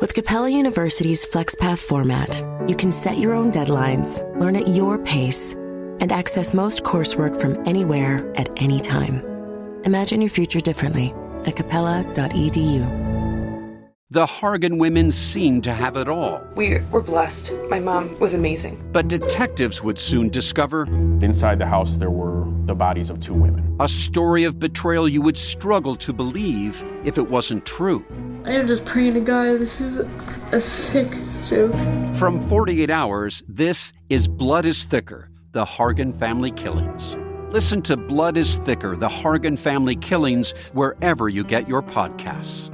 With Capella University's FlexPath format, you can set your own deadlines, learn at your pace, and access most coursework from anywhere at any time. Imagine your future differently at capella.edu. The Hargan women seemed to have it all. We were blessed. My mom was amazing. But detectives would soon discover Inside the house, there were the bodies of two women. a story of betrayal you would struggle to believe if it wasn't true. I am just praying to God, this is a sick joke. From 48 Hours, this is Blood is Thicker The Hargan Family Killings. Listen to Blood is Thicker The Hargan Family Killings wherever you get your podcasts.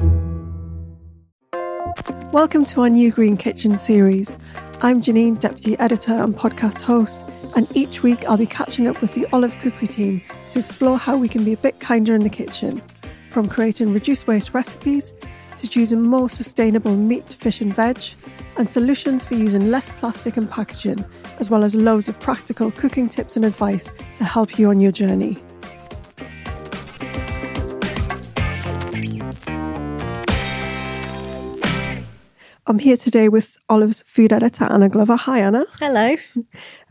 Welcome to our new Green Kitchen series. I'm Janine, Deputy Editor and podcast host, and each week I'll be catching up with the Olive Cookery team to explore how we can be a bit kinder in the kitchen, from creating reduced waste recipes to choosing more sustainable meat, fish, and veg, and solutions for using less plastic and packaging, as well as loads of practical cooking tips and advice to help you on your journey. I'm here today with Olive's food editor, Anna Glover. Hi, Anna. Hello.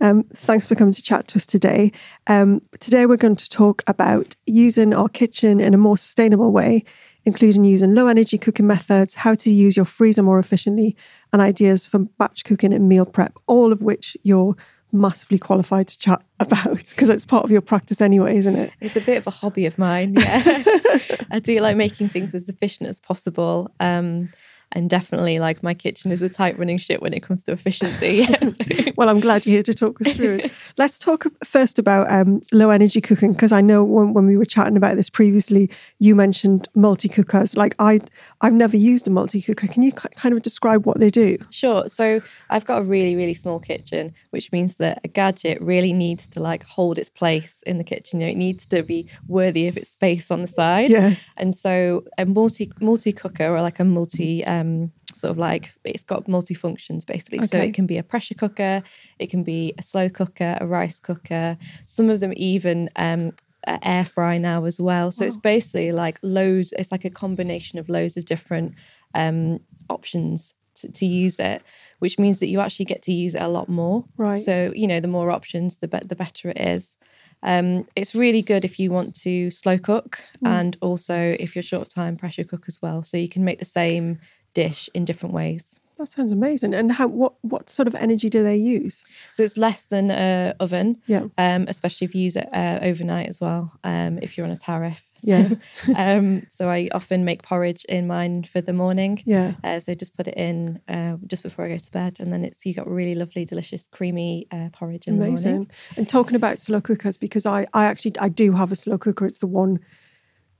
Um, thanks for coming to chat to us today. Um, today, we're going to talk about using our kitchen in a more sustainable way, including using low energy cooking methods, how to use your freezer more efficiently, and ideas for batch cooking and meal prep, all of which you're massively qualified to chat about because it's part of your practice anyway, isn't it? It's a bit of a hobby of mine. Yeah. I do like making things as efficient as possible. Um, and definitely like my kitchen is a tight running ship when it comes to efficiency. well, I'm glad you're here to talk us through it. Let's talk first about um, low energy cooking because I know when, when we were chatting about this previously, you mentioned multi cookers. Like I, I've never used a multi cooker. Can you kind of describe what they do? Sure. So I've got a really, really small kitchen, which means that a gadget really needs to like hold its place in the kitchen. You know, it needs to be worthy of its space on the side. Yeah. And so a multi multi cooker or like a multi um, sort of like it's got multi functions basically. So it can be a pressure cooker, it can be a slow cooker, a rice cooker. Some of them even um, air fry now as well. So it's basically like loads. It's like a combination of loads of different um, options to, to use it, which means that you actually get to use it a lot more. Right. So you know, the more options, the be- the better it is. Um, it's really good if you want to slow cook and also if you're short time pressure cook as well. So you can make the same dish in different ways. That sounds amazing. And how what what sort of energy do they use? So it's less than a oven, Yeah. um, especially if you use it uh, overnight as well. Um, if you're on a tariff, Yeah. um, so I often make porridge in mine for the morning. Yeah. Uh, so just put it in uh, just before I go to bed, and then it's you got really lovely, delicious, creamy uh, porridge in the morning. Amazing. And talking about slow cookers, because I, I actually I do have a slow cooker. It's the one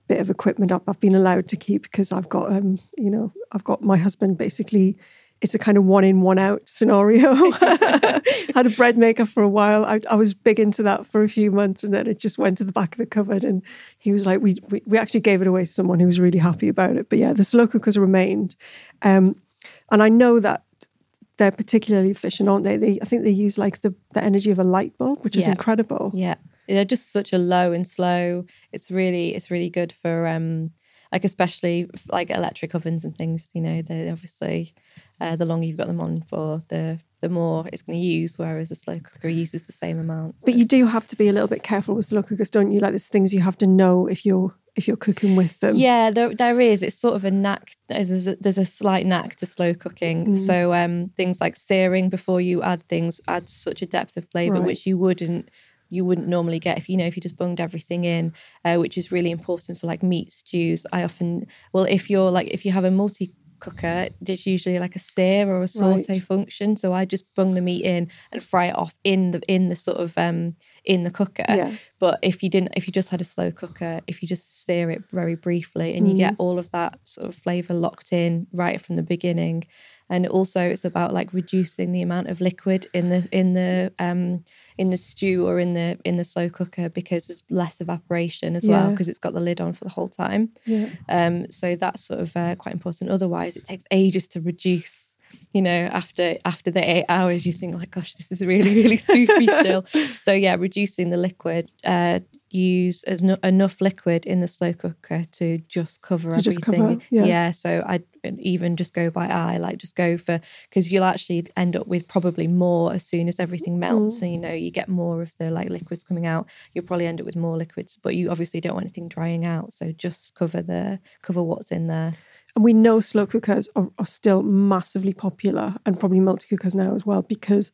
bit of equipment I've been allowed to keep because I've got um, you know, I've got my husband basically it's a kind of one in, one out scenario. Had a bread maker for a while. I, I was big into that for a few months and then it just went to the back of the cupboard. And he was like, we, we, we actually gave it away to someone who was really happy about it. But yeah, the slow cookers remained. Um, and I know that they're particularly efficient, aren't they? they I think they use like the, the energy of a light bulb, which is incredible. Yeah, they're just such a low and slow. It's really it's really good for um like especially like electric ovens and things. You know, they obviously uh, the longer you've got them on for, the the more it's going to use, whereas a slow cooker uses the same amount. But you do have to be a little bit careful with slow cookers, don't you? Like there's things you have to know if you're if you're cooking with them. Yeah, there, there is. It's sort of a knack. There's a, there's a slight knack to slow cooking. Mm. So um, things like searing before you add things add such a depth of flavour, Right. which you wouldn't you wouldn't normally get if you know if you just bunged everything in, uh, which is really important for like meat stews. I often well if you're like if you have a multi cooker there's usually like a sear or a saute Right. function so i just bung the meat in and fry it off in the in the sort of um in the cooker Yeah. but if you didn't if you just had a slow cooker if you just sear it very briefly and you Mm. get all of that sort of flavor locked in right from the beginning and also it's about like reducing the amount of liquid in the in the um in the stew or in the in the slow cooker because there's less evaporation as well because it's got the lid on for the whole time. Yeah. um so that's sort of uh, quite important. Otherwise it takes ages to reduce you know after after the eight hours you think like gosh this is really really soupy still. So yeah reducing the liquid uh use as no, enough liquid in the slow cooker to just cover To just everything cover, yeah. so i'd even just go by eye like just go for because you'll actually end up with probably more as soon as everything melts Mm. so you know you get more of the like liquids coming out you'll probably end up with more liquids but you obviously don't want anything drying out so just cover the cover what's in there And we know slow cookers are, are still massively popular and probably multi cookers now as well because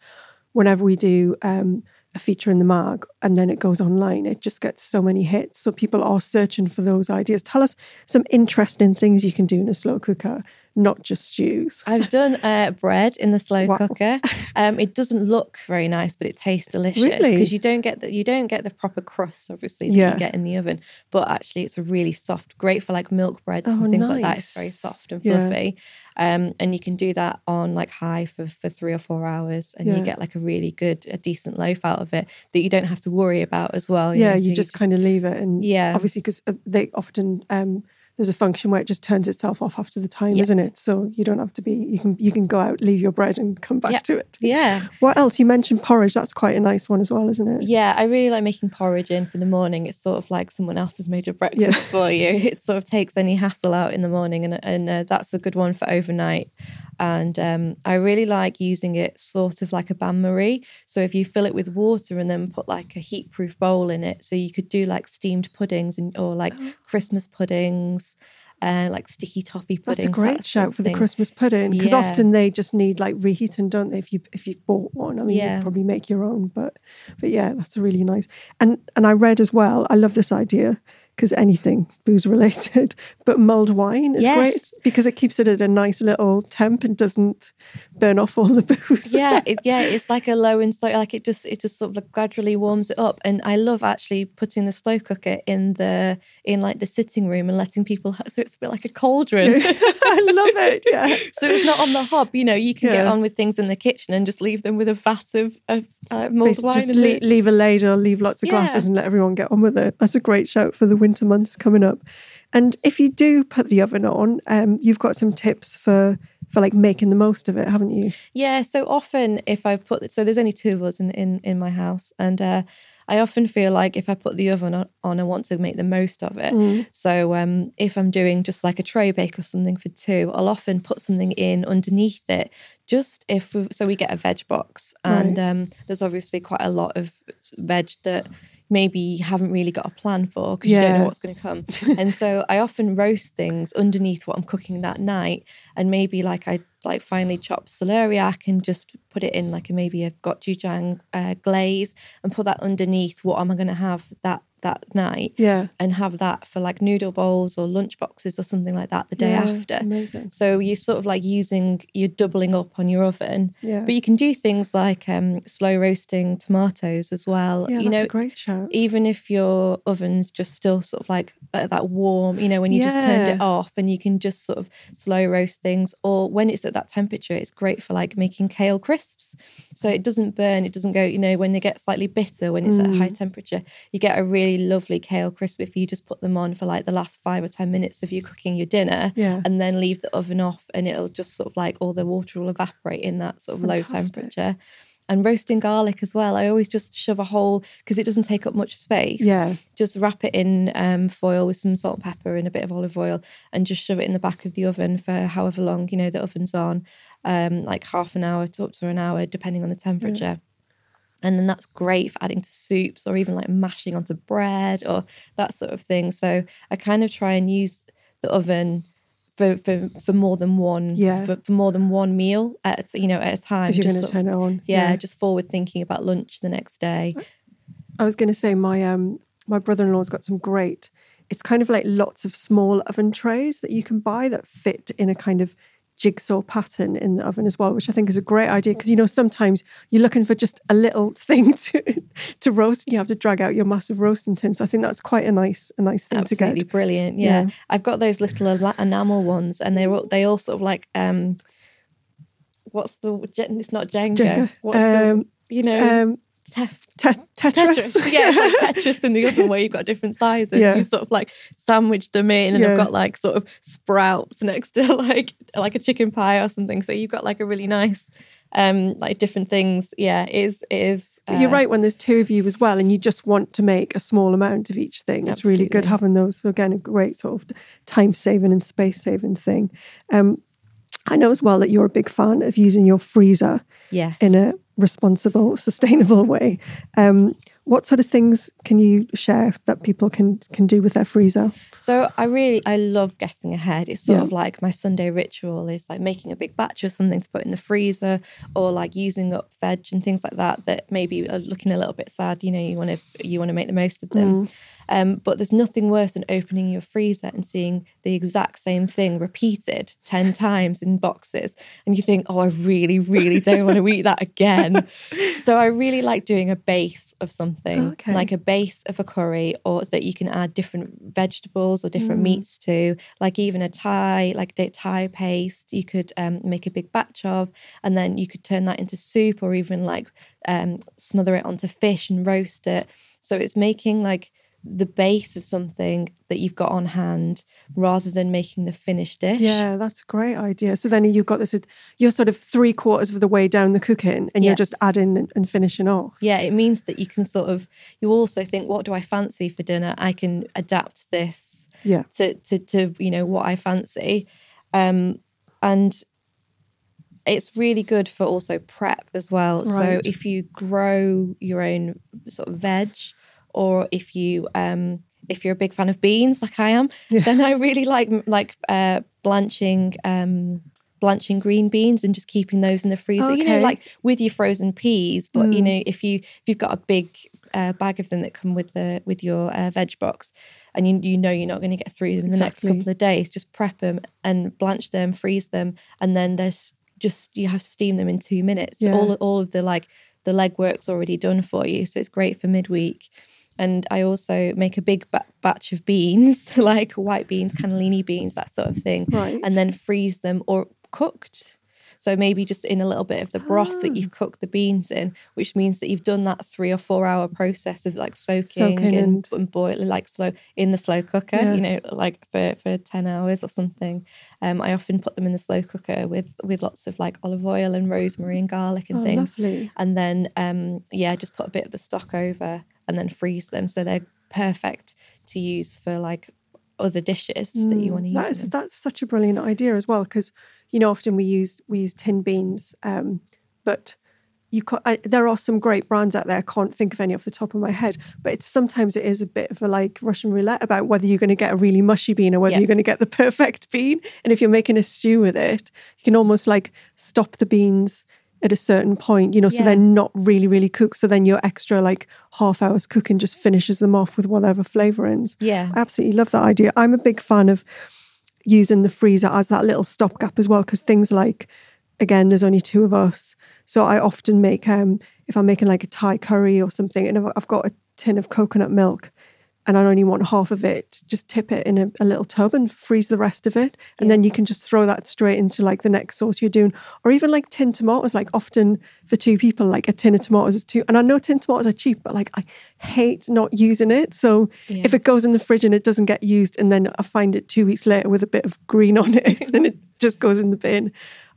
whenever we do um, a feature in the mag and then it goes online, it just gets so many hits. So people are searching for those ideas. Tell us some interesting things you can do in a slow cooker, not just stews. I've done uh, bread in the slow Wow. cooker. Um, it doesn't look very nice, but it tastes delicious Really? because you don't get the you don't get the proper crust, obviously, that Yeah. you get in the oven. But actually, it's a really soft, great for like milk breads Oh, and things like that. It's very soft and Yeah. fluffy, um, and you can do that on like high for for three or four hours, and Yeah. you get like a really good, a decent loaf out of it that you don't have to worry about as well. yeah, know, you so just kind of leave it. And Yeah. obviously, because they often, um, there's a function where it just turns itself off after the time, Yeah. isn't it? So you don't have to be, you can, you can go out, leave your bread and come back Yeah. to it. yeah. What else? You mentioned porridge. That's quite a nice one as well, isn't it? Yeah, I really like making porridge in for the morning. It's sort of like someone else has made your breakfast Yeah. for you. It sort of takes any hassle out in the morning, and and uh, that's a good one for overnight. And um, I really like using it sort of like a bain marie. So if you fill it with water and then put like a heat-proof bowl in it, so you could do like steamed puddings and or like Oh. Christmas puddings, uh, like sticky toffee puddings. That's a great that shout for the. Christmas pudding because Yeah. often they just need like reheating, don't they? If you if you've bought one, I mean, Yeah. you'd probably make your own, but but yeah, that's a really nice. And and I read as well. I love this idea because anything booze related, but mulled wine is Yes. great because it keeps it at a nice little temp and doesn't burn off all the booze. yeah, it, yeah, it's like a low and slow. Like it just, it just sort of like gradually warms it up. And I love actually putting the slow cooker in the in like the sitting room and letting people. So it's a bit like a cauldron. I love it. Yeah. so it's not on the hob. You know, you can get on with things in the kitchen and just leave them with a vat of, of uh, mulled Basically, wine. just le- leave a ladle, leave lots of glasses, and let everyone get on with it. That's a great shout for the winter months coming up. And if you do put the oven on, um, you've got some tips for for like making the most of it, haven't you? Yeah, so often if I put so there's only two of us in in, in my house, and uh, I often feel like if I put the oven on, on, I want to make the most of it. Mm. So um, if I'm doing just like a tray bake or something for two, I'll often put something in underneath it. Just if we, so, we get a veg box, and Right. um, there's obviously quite a lot of veg that maybe you haven't really got a plan for because you don't know what's going to come. and so I often roast things underneath what I'm cooking that night, and maybe like I like finely chopped celeriac and just put it in like a, maybe a gochujang uh, glaze and put that underneath. What am I going to have that that night Yeah. and have that for like noodle bowls or lunch boxes or something like that the day Yeah, after. Amazing. So you're sort of like using, you're doubling up on your oven. Yeah. But you can do things like um, slow roasting tomatoes as well. yeah, you that's know, a great shout. even if your oven's just still sort of like that, that warm, you know, when you just turned it off and you can just sort of slow roast things, or when it's at that temperature, it's great for like making kale crisps. So it doesn't burn, it doesn't go, you know, when they get slightly bitter when it's at a high Mm. temperature, you get a really lovely kale crisp if you just put them on for like the last five or 10 minutes of you cooking your dinner Yeah. and then leave the oven off and it'll just sort of like all the water will evaporate in that sort of low temperature. And roasting garlic as well. I always just shove a hole because it doesn't take up much space. Yeah. Just wrap it in um, foil with some salt and pepper and a bit of olive oil and just shove it in the back of the oven for however long, you know, the oven's on. um, like half an hour to up to an hour, depending on the temperature. And then that's great for adding to soups or even like mashing onto bread or that sort of thing. So I kind of try and use the oven for for, for more than one Yeah. for, for more than one meal at you know at a time. if you're Just going to sort of- turn it on. yeah, just forward thinking about lunch the next day. I was going to say my um my brother-in-law's got some great. It's kind of like lots of small oven trays that you can buy that fit in a kind of jigsaw pattern in the oven as well, which I think is a great idea because you know sometimes you're looking for just a little thing to to roast, and you have to drag out your massive roasting tin. So I think that's quite a nice a nice thing Absolutely to get. Absolutely brilliant. Yeah. Yeah. I've got those little enamel ones, and they're all, they all sort of like um, what's the it's not Jenga. Jenga. What's Um, the you know Um, tef- te- Tetris. Tetris. yeah, like Tetris in the oven where you've got different sizes. Yeah. You sort of like sandwich them in, and Yeah. I've got like sort of sprouts next to like like a chicken pie or something. So you've got like a really nice um like different things. Yeah, it is it is. You're uh, right when there's two of you as well, and you just want to make a small amount of each thing. It's really good having those. So again, a great sort of time saving and space saving thing. Um, I know as well that you're a big fan of using your freezer Yes. in a responsible, sustainable way. Um, what sort of things can you share that people can can do with their freezer? So I really I love getting ahead. It's sort Yeah. of like my Sunday ritual is like making a big batch of something to put in the freezer or like using up veg and things like that that maybe are looking a little bit sad. You know, you want to you want to make the most of them. Um, but there's nothing worse than opening your freezer and seeing the exact same thing repeated 10 times in boxes. And you think, oh, I really, really don't want to eat that again. So I really like doing a base of something, Okay. like a base of a curry, or that you can add different vegetables or different meats to, like even a Thai, like Thai paste, you could um, make a big batch of, and then you could turn that into soup or even like um, smother it onto fish and roast it. So it's making like the base of something that you've got on hand rather than making the finished dish. Yeah, that's a great idea. So then you've got this, you're sort of three quarters of the way down the cooking and Yeah. you're just adding and, finishing off. Yeah, it means that you can sort of you also think, what do I fancy for dinner? I can adapt this Yeah. to to to you know what I fancy. Um and it's really good for also prep as well. So if you grow your own sort of veg or if you um if you're a big fan of beans like I am, then I really like like uh blanching um blanching green beans and just keeping those in the freezer. You know, like with your frozen peas, but you Mm. know, if you if you've got a big uh, bag of them that come with the with your uh, veg box, and you you know you're not going to get through them in the next couple of days, just prep them and blanch them, freeze them, and then there's just you have to steam them in two minutes. Yeah. All all of the like the legwork's already done for you, so it's great for midweek. And I also make a big ba- batch of beans, like white beans, cannellini beans, that sort of thing, Right. and then freeze them or cooked. So maybe just in a little bit of the broth Ah. that you've cooked the beans in, which means that you've done that three or four hour process of like soaking, Soaking and, and- and boiling like slow in the slow cooker, Yeah. you know, like for, for 10 hours or something. Um, I often put them in the slow cooker with with lots of like olive oil and rosemary and garlic and Oh, things. lovely. And then um yeah, just put a bit of the stock over and then freeze them. So they're perfect to use for like other dishes that you want to use. Mm, That is, that's such a brilliant idea as well because you know often we use we use tin beans, um, but you ca I, there are some great brands out there. I can't think of any off the top of my head, but it's sometimes it is a bit of a like Russian roulette about whether you're going to get a really mushy bean or whether Yeah. you're going to get the perfect bean. And if you're making a stew with it, you can almost like stop the beans at a certain point, you know, so Yeah. they're not really, really cooked. So then your extra like half hours cooking just finishes them off with whatever flavorings. Yeah. I absolutely love that idea. I'm a big fan of using the freezer as that little stopgap as well, because things like, again, there's only two of us. So I often make, um, if I'm making like a Thai curry or something, and I've got a tin of coconut milk and I only want half of it, just tip it in a, a little tub and freeze the rest of it. And then you can just throw that straight into like the next sauce you're doing. Or even like tin tomatoes, like often for two people, like a tin of tomatoes is two. And I know tin tomatoes are cheap, but like I hate not using it. So Yeah. if it goes in the fridge and it doesn't get used, and then I find it two weeks later with a bit of green on it and it just goes in the bin.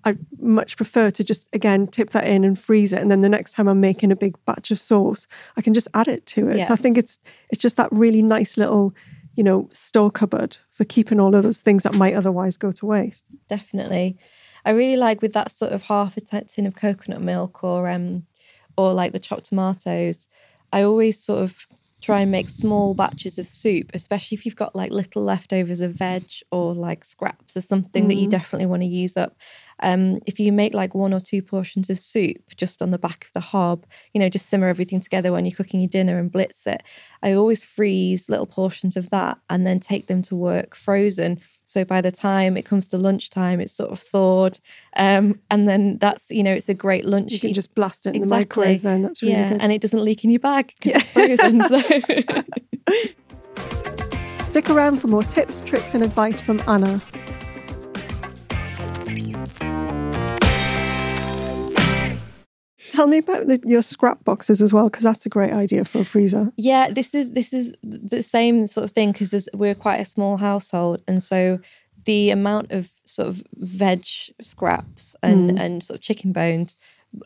I much prefer to just again tip that in and freeze it, and then the next time I'm making a big batch of sauce, I can just add it to it. Yeah. So I think it's it's just that really nice little, you know, store cupboard for keeping all of those things that might otherwise go to waste. definitely. I really like with that sort of half a tin of coconut milk or um or like the chopped tomatoes. I always sort of try and make small batches of soup, especially if you've got like little leftovers of veg or like scraps of something mm. that you mm. definitely want to use up. Um, if you make like one or two portions of soup just on the back of the hob, you know, just simmer everything together when you're cooking your dinner and blitz it. I always freeze little portions of that and then take them to work frozen. So by the time it comes to lunchtime, it's sort of thawed. Um, and then that's, you know, it's a great lunch. You can just blast it in exactly. the microwave then. That's really yeah, good. And it doesn't leak in your bag because it's frozen. so. Stick around for more tips, tricks, and advice from Anna. Tell me about the, your scrap boxes as well, because that's a great idea for a freezer. Yeah, this is this is the same sort of thing because we're quite a small household, and so the amount of sort of veg scraps and mm. and sort of chicken bones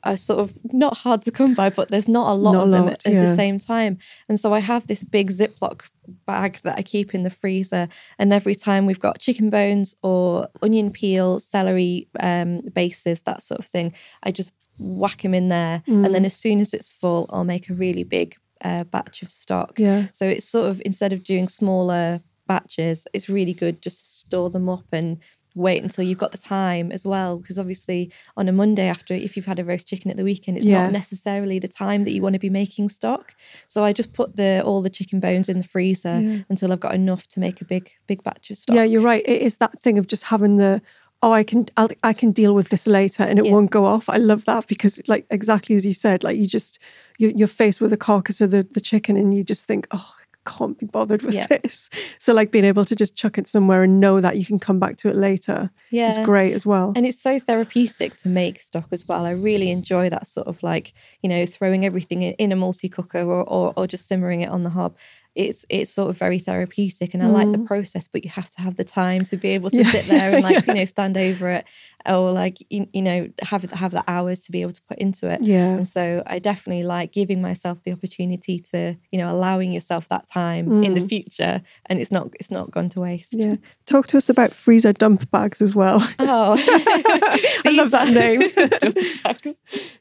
are sort of not hard to come by, but there's not a lot not of them lot, at, yeah. the same time. And so I have this big Ziploc bag that I keep in the freezer. And every time we've got chicken bones or onion peel, celery um, bases, that sort of thing, I just whack them in there. Mm. And then mm. as soon as it's full, I'll make a really big uh, batch of stock. Yeah. So it's sort of instead of doing smaller batches, it's really good just to store them up and wait until you've got the time as well. Because obviously, on a Monday after, if you've had a roast chicken at the weekend, it's yeah. not necessarily the time that you want to be making stock. So I just put the all the chicken bones in the freezer yeah. until I've got enough to make a big big batch of stock. Yeah, you're right. It is that thing of just having the oh i can I'll, i can deal with this later and it yeah. won't go off i love that because like exactly as you said like you just you, you're faced with a carcass of the, the chicken and you just think oh can't be bothered with yeah. this so like being able to just chuck it somewhere and know that you can come back to it later yeah. is great as well and it's so therapeutic to make stock as well i really enjoy that sort of like you know throwing everything in, in a multi cooker or, or, or just simmering it on the hob it's it's sort of very therapeutic and I mm. like the mm. process, but you have to have the time to be able to yeah. sit there and like, yeah. you know, stand over it or like you, you know, have have the hours to be able to put into it. Yeah. And so I definitely like giving myself the opportunity to, you know, allowing yourself that time mm. in the mm. future and it's not it's not gone to waste. Yeah. Talk to us about freezer dump bags as well. Oh I love that name.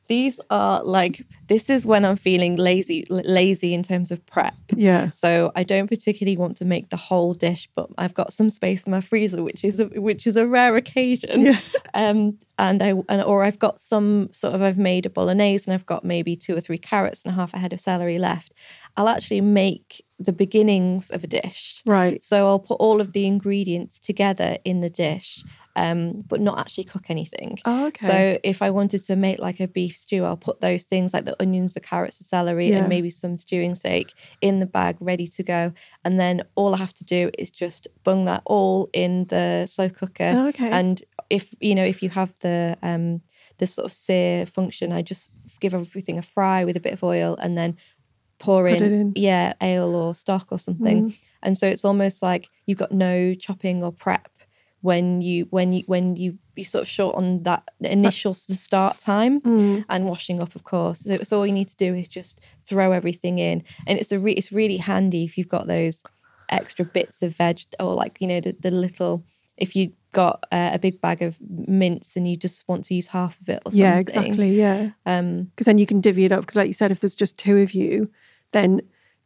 These are like this is when I'm feeling lazy lazy in terms of prep. Yeah. So I don't particularly want to make the whole dish, but I've got some space in my freezer, which is a, which is a rare occasion. Yeah. Um, and I and, or I've got some sort of I've made a bolognese and I've got maybe two or three carrots and a half a head of celery left. I'll actually make the beginnings of a dish. Right. So I'll put all of the ingredients together in the dish um, but not actually cook anything. Oh, okay. So if I wanted to make like a beef stew, I'll put those things like the onions, the carrots, the celery, yeah. and maybe some stewing steak in the bag ready to go. And then all I have to do is just bung that all in the slow cooker. Oh, okay. And if you know, if you have the um the sort of sear function, I just give everything a fry with a bit of oil and then pour in, in, yeah ale or stock or something mm. and so it's almost like you've got no chopping or prep when you when you when you you sort of short on that initial start time mm. and washing up of course. So, so, all you need to do is just throw everything in. And it's a re- it's really handy if you've got those extra bits of veg or like you know the, the little if you got uh, a big bag of mince and you just want to use half of it or something yeah exactly yeah. um because then you can divvy it up because like you said if there's just two of you then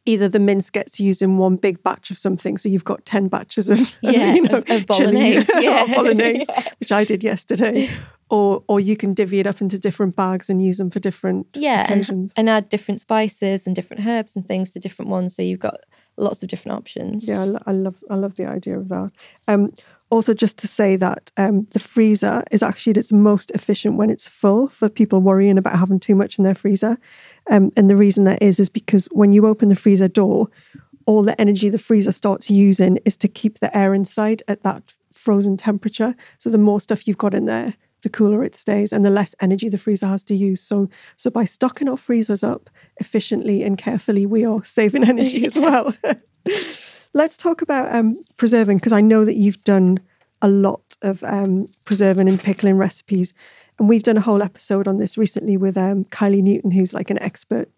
either the mince gets used in one big batch of something, so you've got ten batches of yeah, you know, of, of bolognese, yeah. bolognese, yeah. which I did yesterday. Or, or you can divvy it up into different bags and use them for different yeah, occasions. And, and add different spices and different herbs and things to different ones. So you've got lots of different options. Yeah, I, I love I love the idea of that. Um, also, just to say that um, the freezer is actually at its most efficient when it's full for people worrying about having too much in their freezer. Um, and the reason that is, is because when you open the freezer door, all the energy the freezer starts using is to keep the air inside at that frozen temperature. So the more stuff you've got in there, the cooler it stays and the less energy the freezer has to use. So so by stocking our freezers up efficiently and carefully, we are saving energy as well. Let's talk about um, preserving because I know that you've done a lot of um, preserving and pickling recipes. And we've done a whole episode on this recently with um, Kylee Newton, who's like an expert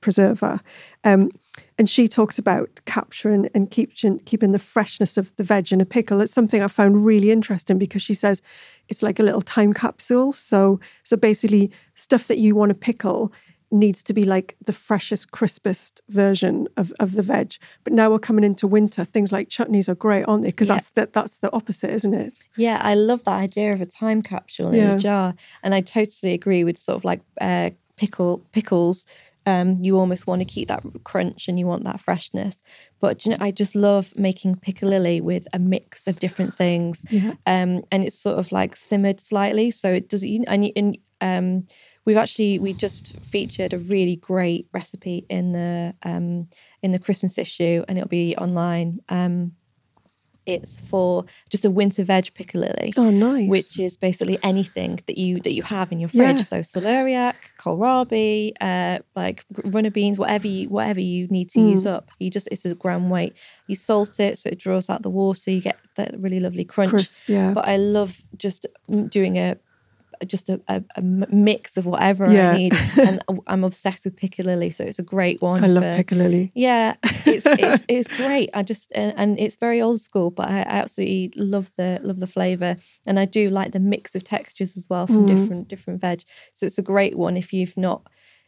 preserver. Um, and she talks about capturing and keeping keeping the freshness of the veg in a pickle. It's something I found really interesting because she says it's like a little time capsule. So so basically, stuff that you want to pickle needs to be like the freshest, crispest version of, of the veg. But now we're coming into winter, things like chutneys are great, aren't they? Because Yeah. that's the, that's the opposite, isn't it? Yeah, I love that idea of a time capsule in Yeah. a jar, and I totally agree with sort of like uh, pickle pickles. Um, you almost want to keep that crunch and you want that freshness. But you know, I just love making piccalilli with a mix of different things, Yeah. um, and it's sort of like simmered slightly, so it does. You and, you- and um, we've actually we just featured a really great recipe in the um, in the Christmas issue, and it'll be online. Um, it's for just a winter veg piccalilli Oh, nice. which is basically anything that you that you have in your fridge. Yeah. So celeriac, kohlrabi, uh, like runner beans, whatever you whatever you need to Mm. use up. You just it's a gram weight. You salt it so it draws out the water. You get that really lovely crunch. Crisp, yeah. But I love just doing a just a mix of whatever Yeah. I need, and I'm obsessed with piccalilli, so it's a great one. I love for- piccalilli. yeah, it's it's it's great. I just and, and it's very old school, but I, I absolutely love the love the flavor, and I do like the mix of textures as well from Mm. different different veg. So it's a great one if you've not,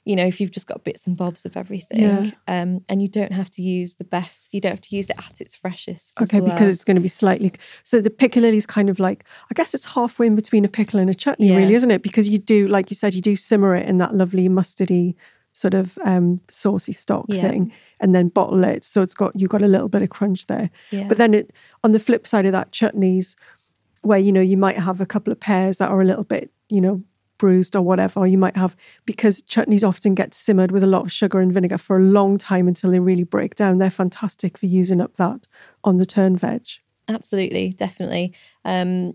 you know, if you've just got bits and bobs of everything, Yeah. um, and you don't have to use the best. You don't have to use it at its freshest. Okay, because it's going to be slightly. So the piccalilli is kind of like, I guess it's halfway in between a pickle and a chutney, Yeah. really, isn't it? Because you do, like you said, you do simmer it in that lovely mustardy sort of um, saucy stock Yeah. thing, and then bottle it. So it's got you've got a little bit of crunch there. Yeah. But then it on the flip side of that, chutneys, where you know you might have a couple of pears that are a little bit, you know. Bruised or whatever, you might have because chutneys often get simmered with a lot of sugar and vinegar for a long time until they really break down. They're fantastic for using up that on the turn veg. absolutely definitely um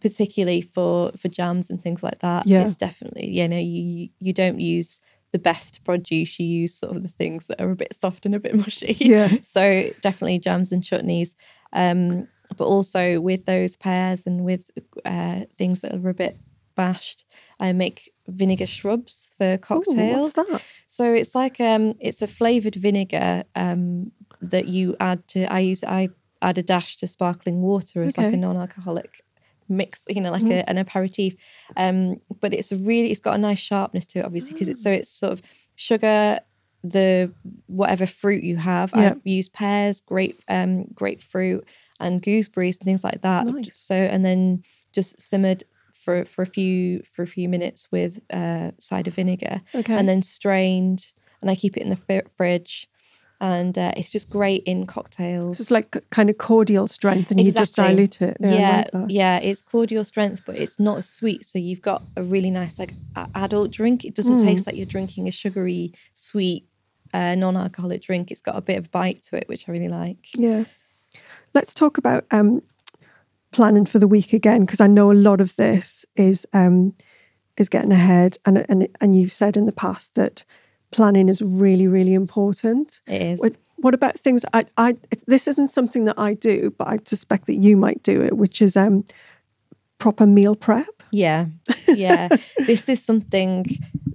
particularly for for jams and things like that Yeah. it's definitely you know you you- don't use the best produce you use sort of the things that are a bit soft and a bit mushy Yeah. so definitely jams and chutneys um but also with those pears and with uh things that are a bit bashed i make vinegar shrubs for Ooh, cocktails what's that? so it's like um it's a flavored vinegar um that you add to I use I add a dash to sparkling water as like a non-alcoholic mix, you know, like a, an aperitif. Um but it's really it's got a nice sharpness to it obviously because it's so it's sort of sugar the whatever fruit you have. Yeah. I've used pears, grape um grapefruit and gooseberries and things like that. Nice. So and then just simmered for for a few for a few minutes with uh cider vinegar Okay. and then strained and I keep it in the fri- fridge and uh, it's just great in cocktails. It's like kind of cordial strength, and you just dilute it. Yeah, yeah, like yeah, it's cordial strength, but it's not sweet. So you've got a really nice like adult drink. It doesn't Mm. taste like you're drinking a sugary, sweet, uh, non-alcoholic drink. It's got a bit of bite to it, which I really like. Yeah. Let's talk about um, planning for the week again, because I know a lot of this is um, is getting ahead, and and and you've said in the past that planning is really really important. It is. What, what about things I I this isn't something that I do, but I suspect that you might do it, which is um, proper meal prep. Yeah, yeah. this is something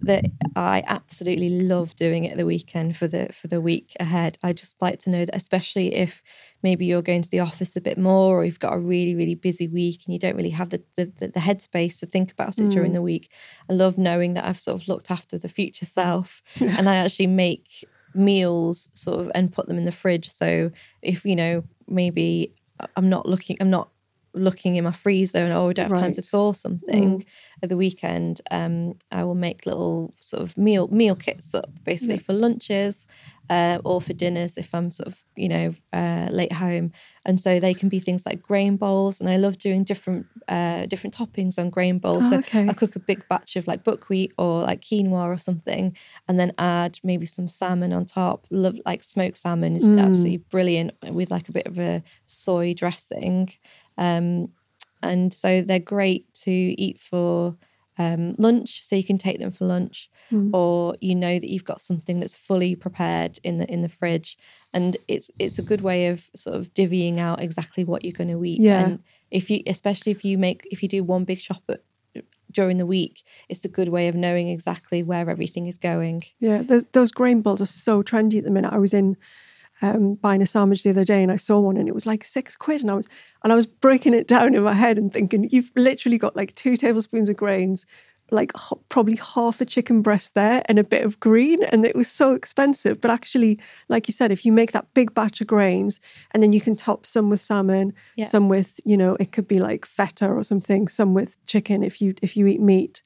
that I absolutely love doing it at the weekend for the for the week ahead. I just like to know that, especially if maybe you're going to the office a bit more, or you've got a really really busy week and you don't really have the the, the, the headspace to think about it during Mm. the week. I love knowing that I've sort of looked after the future self, and I actually make meals sort of and put them in the fridge. So if you know maybe I'm not looking, I'm not looking in my freezer and oh, I don't have time to thaw something at the weekend, um, I will make little sort of meal meal kits up basically Yeah. for lunches uh, or for dinners if I'm sort of you know uh, late home. And so they can be things like grain bowls, and I love doing different uh, different toppings on grain bowls. Oh, so okay. I cook a big batch of like buckwheat or like quinoa or something, and then add maybe some salmon on top. Love like smoked salmon is Mm. absolutely brilliant with like a bit of a soy dressing. Um, and so they're great to eat for um, lunch. So you can take them for lunch, Mm. or you know that you've got something that's fully prepared in the in the fridge, and it's it's a good way of sort of divvying out exactly what you're going to eat. Yeah. And if you, especially if you make if you do one big shop at during the week, it's a good way of knowing exactly where everything is going. Yeah, those, those grain bowls are so trendy at the minute. I was in um, buying a sandwich the other day and I saw one and it was like six quid and I was and I was breaking it down in my head and thinking you've literally got like two tablespoons of grains like probably half a chicken breast there and a bit of green and it was so expensive but actually like you said if you make that big batch of grains and then you can top some with salmon yeah. some with you know it could be like feta or something some with chicken if you if you eat meat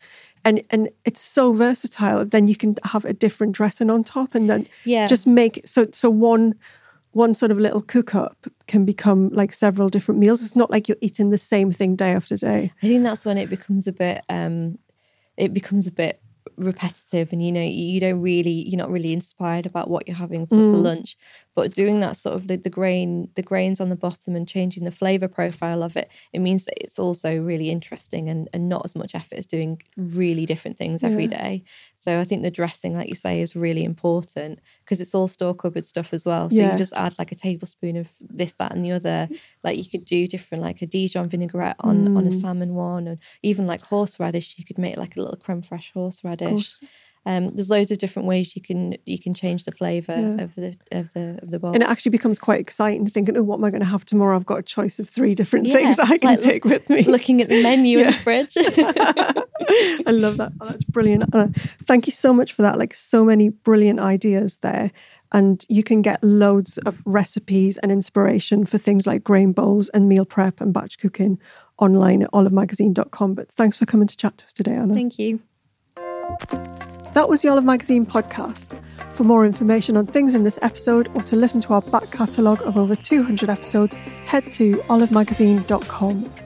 and and it's so versatile then you can have a different dressing on top and then yeah just make so so one one sort of little cook up can become like several different meals. It's not like you're eating the same thing day after day. I think that's when it becomes a bit um it becomes a bit repetitive and you know you don't really you're not really inspired about what you're having for, mm. for lunch but doing that sort of the, the grain the grains on the bottom and changing the flavor profile of it it means that it's also really interesting and, and not as much effort as doing really different things yeah. every day so i think the dressing like you say is really important because it's all store cupboard stuff as well so yeah. you just add like a tablespoon of this that and the other like you could do different like a dijon vinaigrette on mm. on a mm. salmon one and even like horseradish you could make like a little creme fraiche horseradish um, there's loads of different ways you can you can change the flavour yeah. of the of the of the box. And it actually becomes quite exciting thinking, oh, what am I going to have tomorrow? I've got a choice of three different yeah, things I can like take with me. Looking at the menu in the fridge. I love that. Oh, that's brilliant. Uh, thank you so much for that. Like so many brilliant ideas there. And you can get loads of recipes and inspiration for things like grain bowls and meal prep and batch cooking online at olivemagazine.com. But thanks for coming to chat to us today, Anna. Thank you. That was the Olive Magazine podcast. For more information on things in this episode or to listen to our back catalogue of over 200 episodes, head to olivemagazine.com.